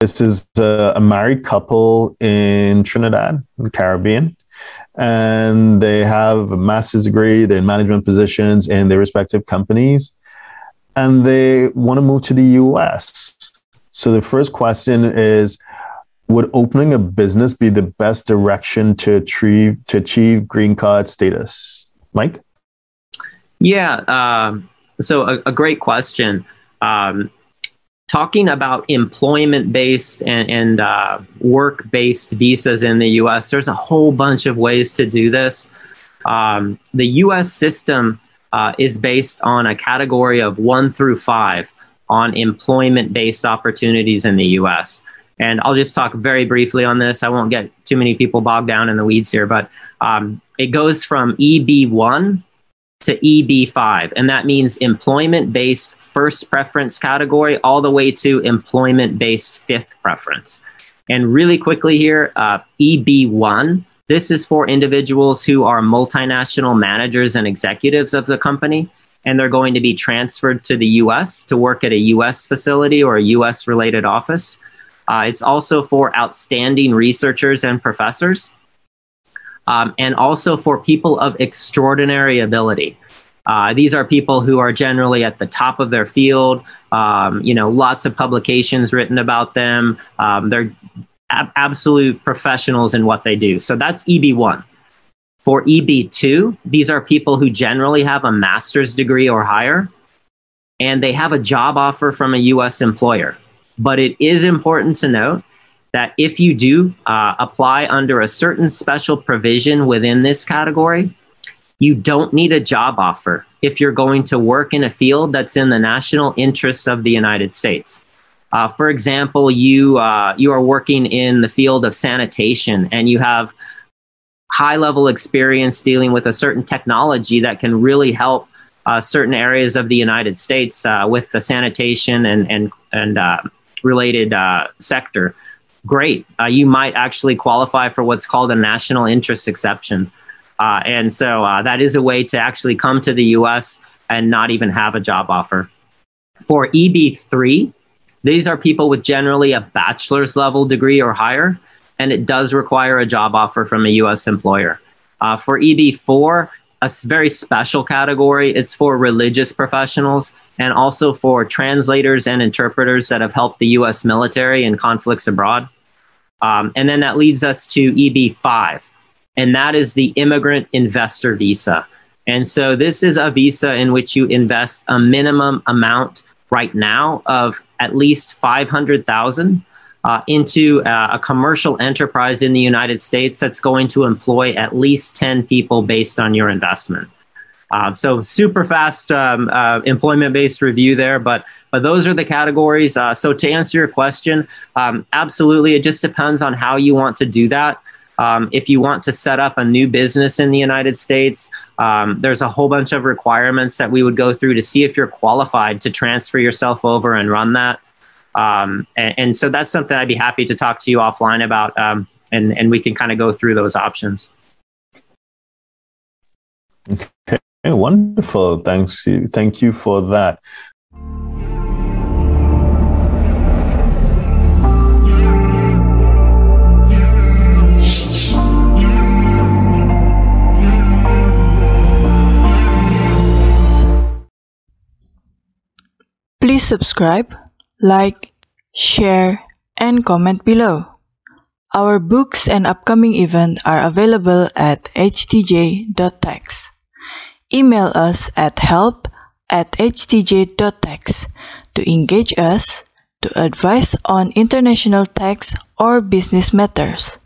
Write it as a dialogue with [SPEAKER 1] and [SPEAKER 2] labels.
[SPEAKER 1] This is a, a married couple in Trinidad, in the Caribbean, and they have a master's degree, they're in management positions in their respective companies, and they want to move to the US. So the first question is Would opening a business be the best direction to achieve, to achieve green card status? Mike?
[SPEAKER 2] Yeah, uh, so a, a, great question. Um, talking about employment based and, and uh, work based visas in the US, there's a whole bunch of ways to do this. Um, the US system uh, is based on a category of one through five on employment based opportunities in the US. And I'll just talk very briefly on this. I won't get too many people bogged down in the weeds here, but um, it goes from EB1 to EB5, and that means employment based first preference category all the way to employment based fifth preference. And really quickly here, uh, EB1, this is for individuals who are multinational managers and executives of the company, and they're going to be transferred to the US to work at a US facility or a US related office. Uh, it's also for outstanding researchers and professors um, and also for people of extraordinary ability. Uh, these are people who are generally at the top of their field. Um, you know, lots of publications written about them. Um, they're ab- absolute professionals in what they do. So that's EB1. For EB2, these are people who generally have a master's degree or higher, and they have a job offer from a U.S. employer. But it is important to note that if you do uh, apply under a certain special provision within this category, you don't need a job offer if you're going to work in a field that's in the national interests of the United States. Uh, for example, you uh, you are working in the field of sanitation and you have high level experience dealing with a certain technology that can really help uh, certain areas of the United States uh, with the sanitation and and and uh, related uh, sector great. Uh, you might actually qualify for what's called a national interest exception. Uh, and so uh, that is a way to actually come to the US and not even have a job offer. For EB3, these are people with generally a bachelor's level degree or higher, and it does require a job offer from a US employer. Uh, for EB4, a very special category. It's for religious professionals and also for translators and interpreters that have helped the US military in conflicts abroad. Um, and then that leads us to EB5, and that is the immigrant investor visa. And so this is a visa in which you invest a minimum amount right now of at least 500,000 uh, into uh, a commercial enterprise in the United States that's going to employ at least 10 people based on your investment. Uh, so super fast um, uh, employment-based review there, but but those are the categories. Uh, so to answer your question, um, absolutely, it just depends on how you want to do that. Um, if you want to set up a new business in the United States, um, there's a whole bunch of requirements that we would go through to see if you're qualified to transfer yourself over and run that. Um, and, and, so that's something I'd be happy to talk to you offline about, um, and, and we can kind of go through those options.
[SPEAKER 1] Okay, wonderful. Thanks. Thank you for that.
[SPEAKER 3] Please subscribe, like, share, and comment below. Our books and upcoming event are available at htj.tax. Email us at help at htj.tax to engage us, to advise on international tax or business matters.